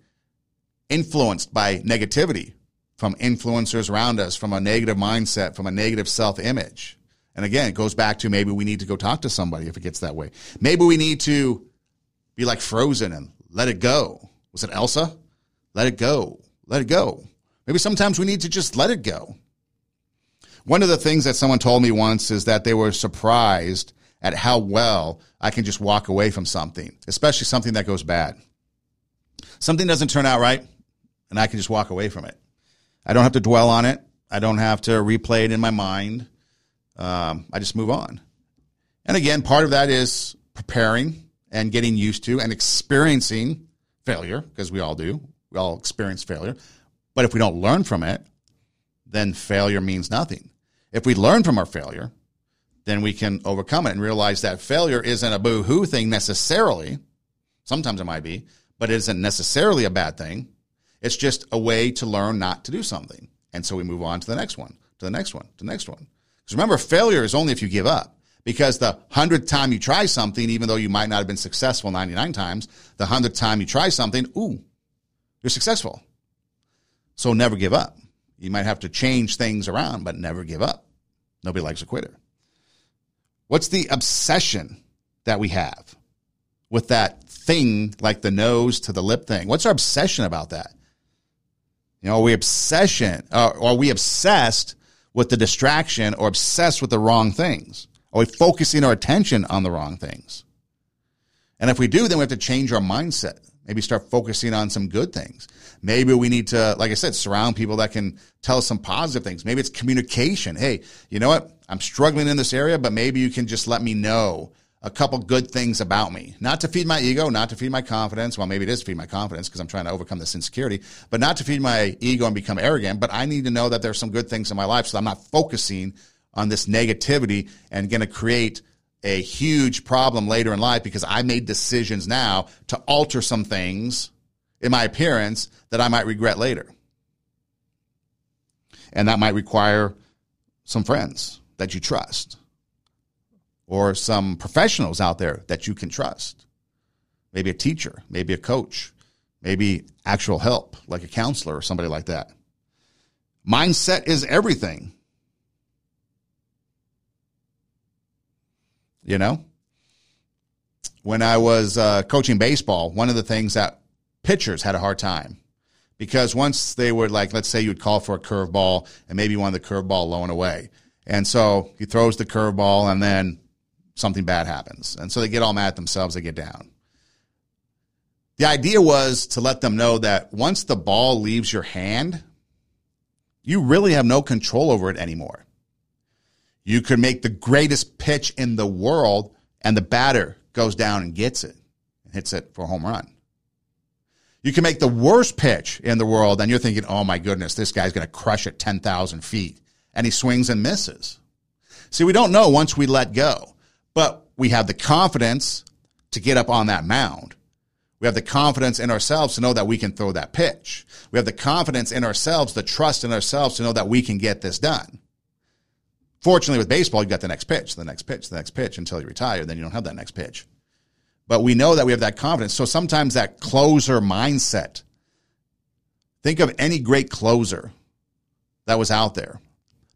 influenced by negativity from influencers around us, from a negative mindset, from a negative self image? And again, it goes back to maybe we need to go talk to somebody if it gets that way. Maybe we need to be like frozen and let it go. Was it Elsa? Let it go. Let it go. Maybe sometimes we need to just let it go. One of the things that someone told me once is that they were surprised at how well I can just walk away from something, especially something that goes bad. Something doesn't turn out right. And I can just walk away from it. I don't have to dwell on it. I don't have to replay it in my mind. Um, I just move on. And again, part of that is preparing and getting used to and experiencing failure because we all do. We all experience failure. But if we don't learn from it, then failure means nothing. If we learn from our failure, then we can overcome it and realize that failure isn't a boo hoo thing necessarily. Sometimes it might be, but it isn't necessarily a bad thing. It's just a way to learn not to do something. And so we move on to the next one, to the next one, to the next one. Because remember, failure is only if you give up. Because the hundredth time you try something, even though you might not have been successful 99 times, the hundredth time you try something, ooh, you're successful. So never give up. You might have to change things around, but never give up. Nobody likes a quitter. What's the obsession that we have with that thing like the nose to the lip thing? What's our obsession about that? You know, are we obsession? Uh, are we obsessed with the distraction or obsessed with the wrong things? Are we focusing our attention on the wrong things? And if we do, then we have to change our mindset. Maybe start focusing on some good things. Maybe we need to, like I said, surround people that can tell us some positive things. Maybe it's communication. Hey, you know what? I'm struggling in this area, but maybe you can just let me know a couple good things about me. Not to feed my ego, not to feed my confidence. Well, maybe it is feed my confidence because I'm trying to overcome this insecurity, but not to feed my ego and become arrogant. But I need to know that there's some good things in my life so I'm not focusing on this negativity and going to create a huge problem later in life because I made decisions now to alter some things in my appearance that I might regret later. And that might require some friends that you trust or some professionals out there that you can trust. Maybe a teacher, maybe a coach, maybe actual help like a counselor or somebody like that. Mindset is everything. You know, when I was uh, coaching baseball, one of the things that pitchers had a hard time because once they would like, let's say you'd call for a curveball and maybe you wanted the curveball low and away. And so he throws the curveball and then something bad happens. And so they get all mad at themselves, they get down. The idea was to let them know that once the ball leaves your hand, you really have no control over it anymore. You could make the greatest pitch in the world and the batter goes down and gets it and hits it for a home run. You can make the worst pitch in the world and you're thinking, oh my goodness, this guy's going to crush it 10,000 feet. And he swings and misses. See, we don't know once we let go, but we have the confidence to get up on that mound. We have the confidence in ourselves to know that we can throw that pitch. We have the confidence in ourselves, the trust in ourselves to know that we can get this done. Fortunately, with baseball, you got the next pitch, the next pitch, the next pitch until you retire. Then you don't have that next pitch. But we know that we have that confidence. So sometimes that closer mindset. Think of any great closer that was out there.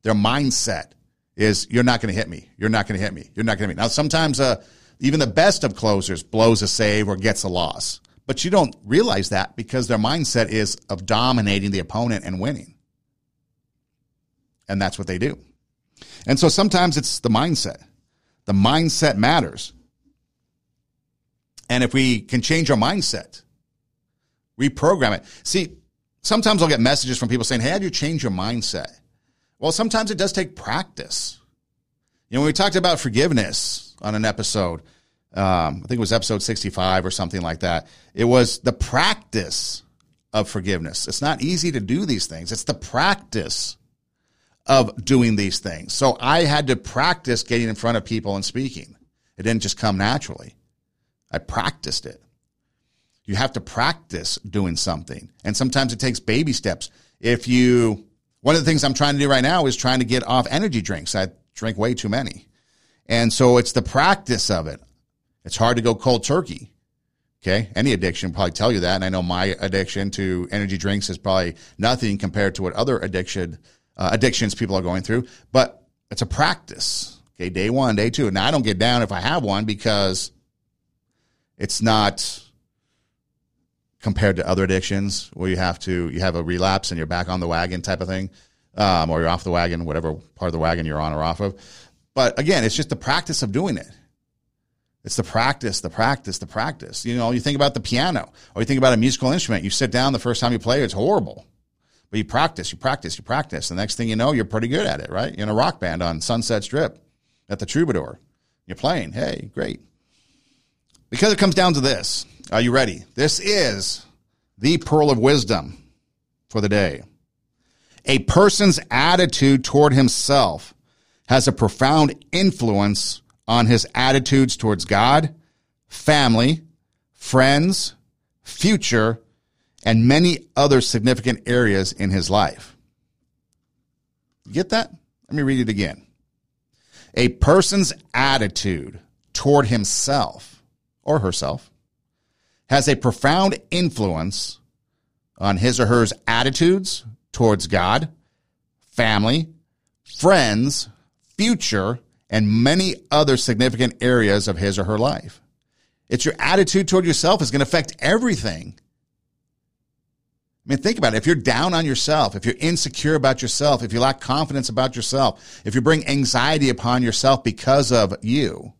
Their mindset is you're not going to hit me. You're not going to hit me. You're not going to hit me. Now, sometimes uh, even the best of closers blows a save or gets a loss. But you don't realize that because their mindset is of dominating the opponent and winning. And that's what they do. And so sometimes it's the mindset. The mindset matters. And if we can change our mindset, reprogram it. See, sometimes I'll get messages from people saying, Hey, how do you change your mindset? Well, sometimes it does take practice. You know, when we talked about forgiveness on an episode, um, I think it was episode 65 or something like that, it was the practice of forgiveness. It's not easy to do these things, it's the practice of doing these things. So I had to practice getting in front of people and speaking. It didn't just come naturally. I practiced it. You have to practice doing something. And sometimes it takes baby steps. If you, one of the things I'm trying to do right now is trying to get off energy drinks. I drink way too many. And so it's the practice of it. It's hard to go cold turkey. Okay. Any addiction probably tell you that. And I know my addiction to energy drinks is probably nothing compared to what other addiction uh, addictions people are going through, but it's a practice. Okay, day one, day two. Now I don't get down if I have one because it's not compared to other addictions where you have to you have a relapse and you're back on the wagon type of thing, um, or you're off the wagon, whatever part of the wagon you're on or off of. But again, it's just the practice of doing it. It's the practice, the practice, the practice. You know, you think about the piano or you think about a musical instrument. You sit down the first time you play, it's horrible. But you practice, you practice, you practice. The next thing you know, you're pretty good at it, right? You're in a rock band on Sunset Strip at the Troubadour. You're playing. Hey, great. Because it comes down to this. Are you ready? This is the pearl of wisdom for the day. A person's attitude toward himself has a profound influence on his attitudes towards God, family, friends, future, and many other significant areas in his life. get that? Let me read it again. A person's attitude toward himself or herself has a profound influence on his or her attitudes towards God, family, friends, future, and many other significant areas of his or her life. It's your attitude toward yourself is going to affect everything. I mean, think about it. If you're down on yourself, if you're insecure about yourself, if you lack confidence about yourself, if you bring anxiety upon yourself because of you,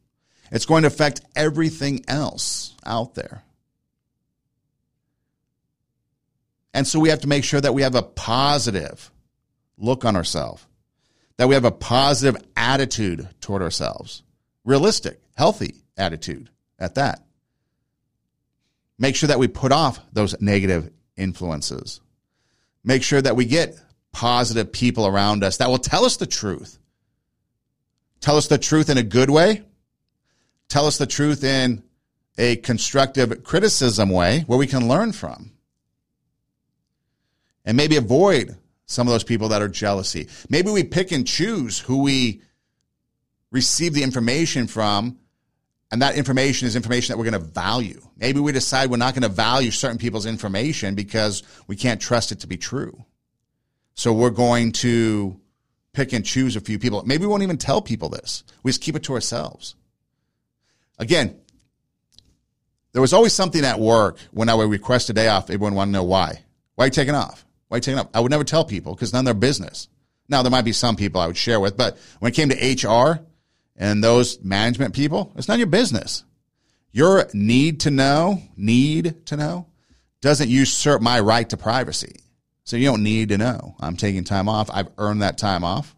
it's going to affect everything else out there. And so we have to make sure that we have a positive look on ourselves, that we have a positive attitude toward ourselves, realistic, healthy attitude at that. Make sure that we put off those negative influences. Make sure that we get positive people around us that will tell us the truth. Tell us the truth in a good way. Tell us the truth in a constructive criticism way where we can learn from and maybe avoid some of those people that are jealousy. Maybe we pick and choose who we receive the information from, and that information is information that we're going to value. Maybe we decide we're not going to value certain people's information because we can't trust it to be true. So we're going to pick and choose a few people. Maybe we won't even tell people this. We just keep it to ourselves. Again, there was always something at work when I would request a day off. Everyone wanted to know why. Why are you taking off? Why taking up? I would never tell people because none of their business. Now, there might be some people I would share with, but when it came to HR and those management people, it's none of your business. Your need to know, need to know, doesn't usurp my right to privacy. So you don't need to know. I'm taking time off. I've earned that time off.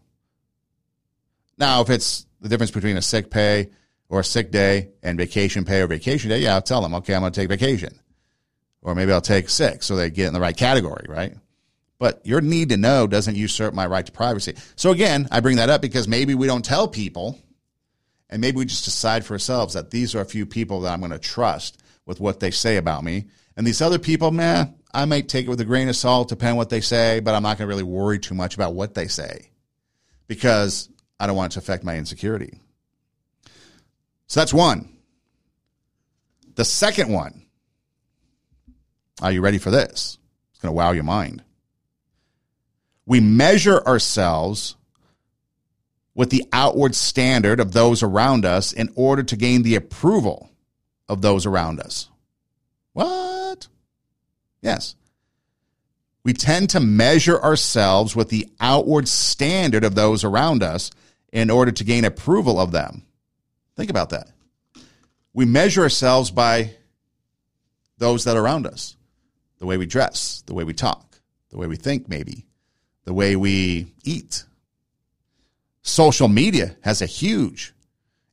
Now, if it's the difference between a sick pay or a sick day and vacation pay or vacation day, yeah, I'll tell them, okay, I'm going to take vacation. Or maybe I'll take sick so they get in the right category, right? But your need to know doesn't usurp my right to privacy. So again, I bring that up because maybe we don't tell people and maybe we just decide for ourselves that these are a few people that I'm going to trust with what they say about me. And these other people, man, I might take it with a grain of salt, depending on what they say, but I'm not going to really worry too much about what they say because I don't want it to affect my insecurity. So that's one. The second one. Are you ready for this? It's going to wow your mind. We measure ourselves with the outward standard of those around us in order to gain the approval of those around us. What? Yes. We tend to measure ourselves with the outward standard of those around us in order to gain approval of them. Think about that. We measure ourselves by those that are around us the way we dress, the way we talk, the way we think, maybe, the way we eat. Social media has a huge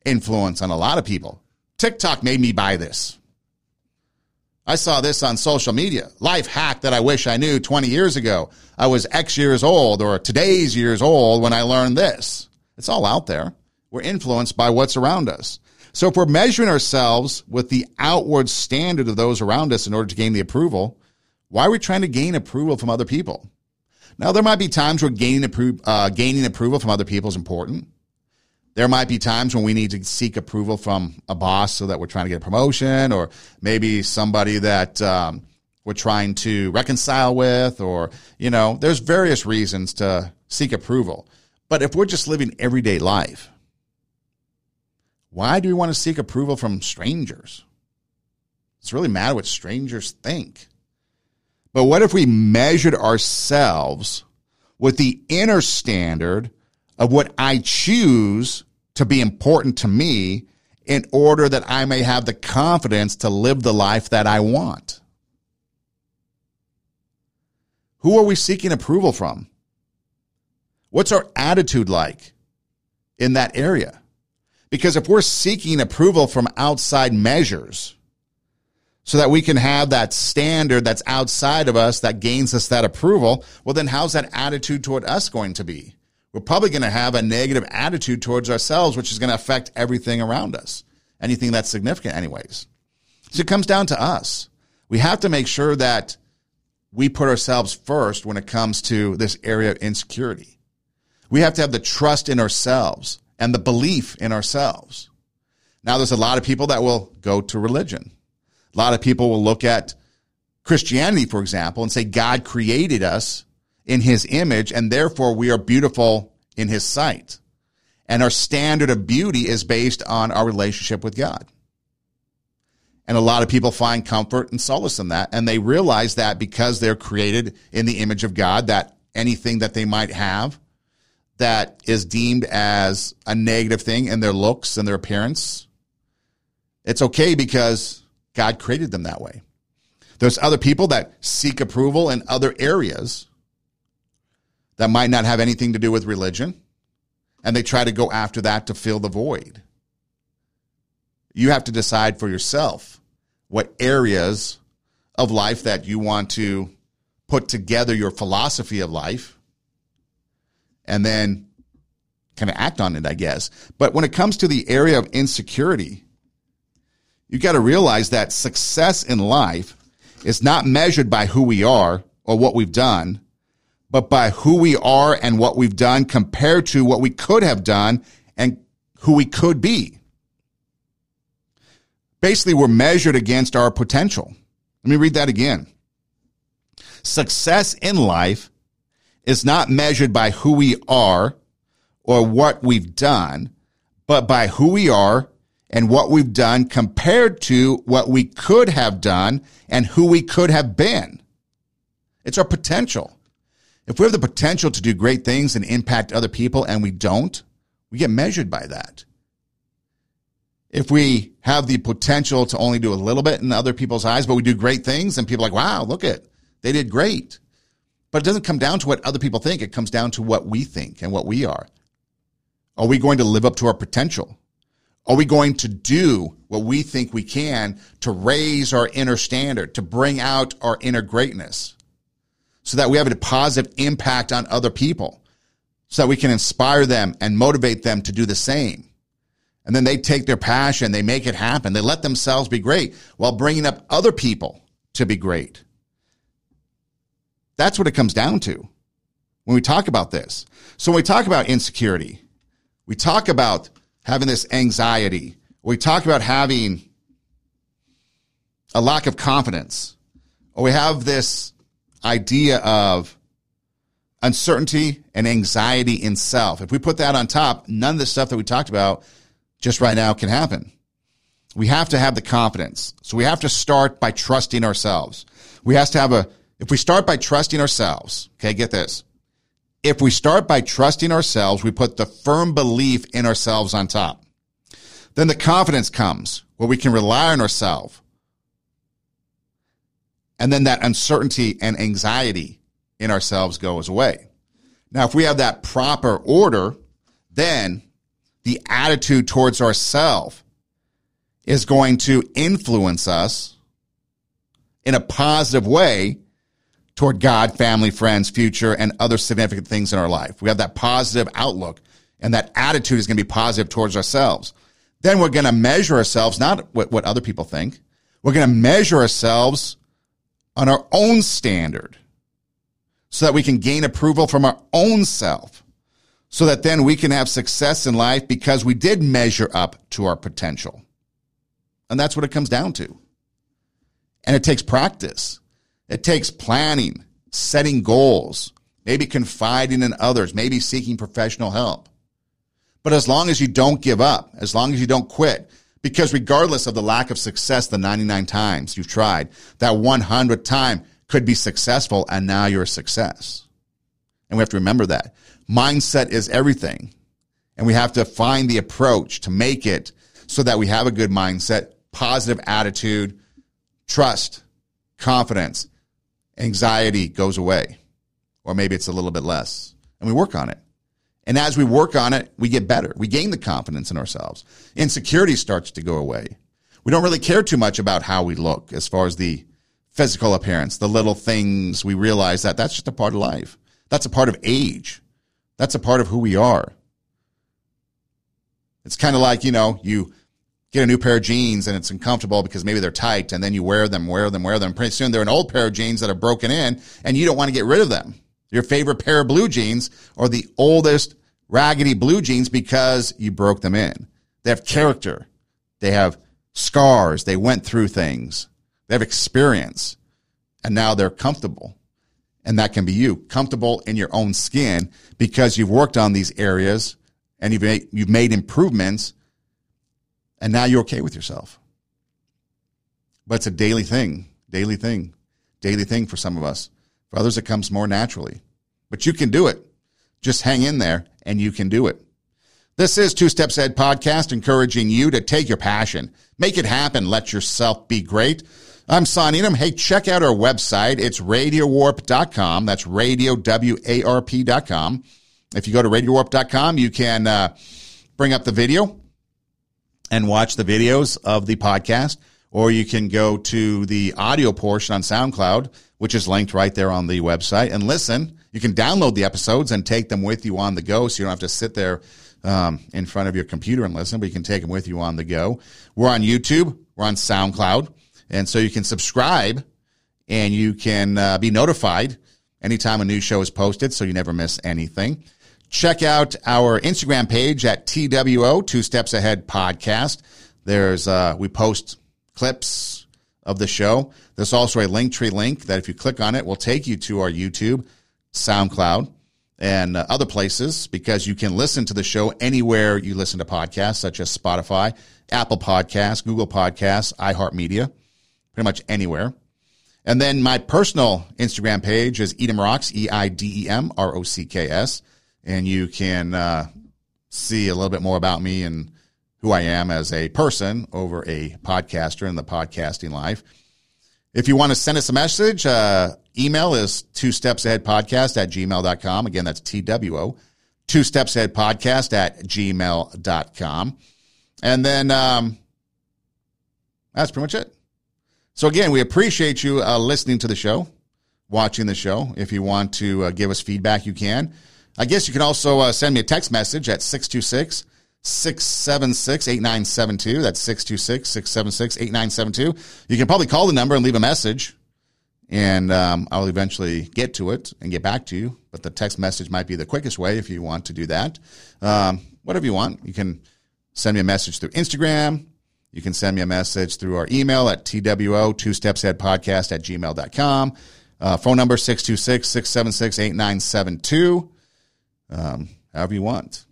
influence on a lot of people. TikTok made me buy this. I saw this on social media. Life hack that I wish I knew 20 years ago. I was X years old or today's years old when I learned this. It's all out there. We're influenced by what's around us. So if we're measuring ourselves with the outward standard of those around us in order to gain the approval, why are we trying to gain approval from other people? Now, there might be times where gaining, appro- uh, gaining approval from other people is important. There might be times when we need to seek approval from a boss so that we're trying to get a promotion, or maybe somebody that um, we're trying to reconcile with, or, you know, there's various reasons to seek approval. But if we're just living everyday life, why do we want to seek approval from strangers? It's really matter what strangers think. But what if we measured ourselves with the inner standard of what I choose to be important to me in order that I may have the confidence to live the life that I want? Who are we seeking approval from? What's our attitude like in that area? Because if we're seeking approval from outside measures so that we can have that standard that's outside of us that gains us that approval, well, then how's that attitude toward us going to be? We're probably going to have a negative attitude towards ourselves, which is going to affect everything around us, anything that's significant, anyways. So it comes down to us. We have to make sure that we put ourselves first when it comes to this area of insecurity. We have to have the trust in ourselves and the belief in ourselves. Now, there's a lot of people that will go to religion. A lot of people will look at Christianity, for example, and say God created us in his image and therefore we are beautiful in his sight. And our standard of beauty is based on our relationship with God. And a lot of people find comfort and solace in that. And they realize that because they're created in the image of God, that anything that they might have that is deemed as a negative thing in their looks and their appearance, it's okay because God created them that way. There's other people that seek approval in other areas that might not have anything to do with religion, and they try to go after that to fill the void. You have to decide for yourself what areas of life that you want to put together your philosophy of life and then kind of act on it, I guess. But when it comes to the area of insecurity, you got to realize that success in life is not measured by who we are or what we've done, but by who we are and what we've done compared to what we could have done and who we could be. Basically, we're measured against our potential. Let me read that again. Success in life is not measured by who we are or what we've done, but by who we are and what we've done compared to what we could have done and who we could have been. It's our potential. If we have the potential to do great things and impact other people and we don't, we get measured by that. If we have the potential to only do a little bit in other people's eyes, but we do great things and people are like, wow, look at, they did great. But it doesn't come down to what other people think. It comes down to what we think and what we are. Are we going to live up to our potential? Are we going to do what we think we can to raise our inner standard, to bring out our inner greatness so that we have a positive impact on other people, so that we can inspire them and motivate them to do the same? And then they take their passion, they make it happen, they let themselves be great while bringing up other people to be great. That's what it comes down to when we talk about this. So when we talk about insecurity, we talk about having this anxiety, we talk about having a lack of confidence, or we have this idea of uncertainty and anxiety in self. If we put that on top, none of the stuff that we talked about just right now can happen. We have to have the confidence. So we have to start by trusting ourselves. We have to have a if we start by trusting ourselves, okay, get this. If we start by trusting ourselves, we put the firm belief in ourselves on top. Then the confidence comes where we can rely on ourselves. And then that uncertainty and anxiety in ourselves goes away. Now, if we have that proper order, then the attitude towards ourselves is going to influence us in a positive way toward God, family, friends, future, and other significant things in our life. We have that positive outlook and that attitude is going to be positive towards ourselves. Then we're going to measure ourselves, not what, what other people think. We're going to measure ourselves on our own standard so that we can gain approval from our own self so that then we can have success in life because we did measure up to our potential. And that's what it comes down to. And it takes practice. It takes planning, setting goals, maybe confiding in others, maybe seeking professional help. But as long as you don't give up, as long as you don't quit, because regardless of the lack of success the 99 times you've tried, that 100th time could be successful and now you're a success. And we have to remember that. Mindset is everything. And we have to find the approach to make it so that we have a good mindset, positive attitude, trust, confidence, anxiety goes away. Or maybe it's a little bit less. And we work on it. And as we work on it, we get better. We gain the confidence in ourselves. Insecurity starts to go away. We don't really care too much about how we look as far as the physical appearance, the little things. We realize that that's just a part of life. That's a part of age. That's a part of who we are. It's kind of like, you know, you get a new pair of jeans and it's uncomfortable because maybe they're tight and then you wear them, wear them, wear them. Pretty soon they're an old pair of jeans that are broken in and you don't want to get rid of them. Your favorite pair of blue jeans are the oldest raggedy blue jeans because you broke them in. They have character. They have scars. They went through things. They have experience and now they're comfortable. And that can be you comfortable in your own skin because you've worked on these areas and you've made, you've made improvements and now you're okay with yourself. But it's a daily thing, daily thing, daily thing for some of us. For others, it comes more naturally. But you can do it. Just hang in there and you can do it. This is Two Steps Ahead podcast, encouraging you to take your passion, make it happen, let yourself be great. I'm Son Eidem. Hey, check out our website. It's radiowarp.com. That's radio, W-A-R-P.com. If you go to radiowarp.com, you can uh, bring up the video and watch the videos of the podcast, or you can go to the audio portion on SoundCloud, which is linked right there on the website, and listen. You can download the episodes and take them with you on the go, so you don't have to sit there um, in front of your computer and listen, but you can take them with you on the go. We're on YouTube, we're on SoundCloud, and so you can subscribe and you can uh, be notified anytime a new show is posted, so you never miss anything. Check out our Instagram page at TWO, Two Steps Ahead Podcast. There's, uh, we post clips of the show. There's also a Linktree link that if you click on it will take you to our YouTube, SoundCloud, and uh, other places because you can listen to the show anywhere you listen to podcasts, such as Spotify, Apple Podcasts, Google Podcasts, iHeartMedia, pretty much anywhere. And then my personal Instagram page is Eidem Rocks, E I D E M R O C K S and you can uh, see a little bit more about me and who I am as a person over a podcaster in the podcasting life. If you want to send us a message, uh, email is two steps ahead podcast at gmail.com. Again, that's TWO, two steps ahead podcast at gmail.com. And then um, that's pretty much it. So again, we appreciate you uh, listening to the show, watching the show. If you want to uh, give us feedback, you can. I guess you can also uh, send me a text message at 626 676 8972. That's 626 676 8972. You can probably call the number and leave a message, and um, I'll eventually get to it and get back to you. But the text message might be the quickest way if you want to do that. Um, whatever you want. You can send me a message through Instagram. You can send me a message through our email at TWO, two steps ahead podcast at gmail.com. Uh, phone number 626 676 8972 um, however you want.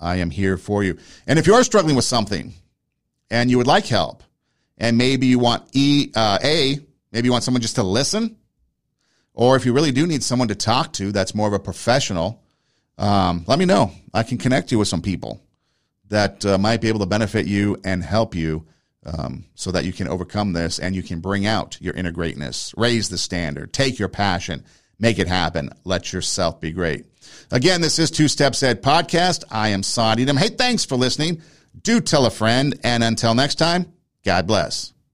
I am here for you. And if you are struggling with something and you would like help, and maybe you want E uh, A, maybe you want someone just to listen, or if you really do need someone to talk to, that's more of a professional. Um, let me know. I can connect you with some people that uh, might be able to benefit you and help you um, so that you can overcome this and you can bring out your inner greatness, raise the standard, take your passion, make it happen. Let yourself be great. Again, this is Two Steps Ahead podcast. I am Son Eidem. Hey, thanks for listening. Do tell a friend. And until next time, God bless.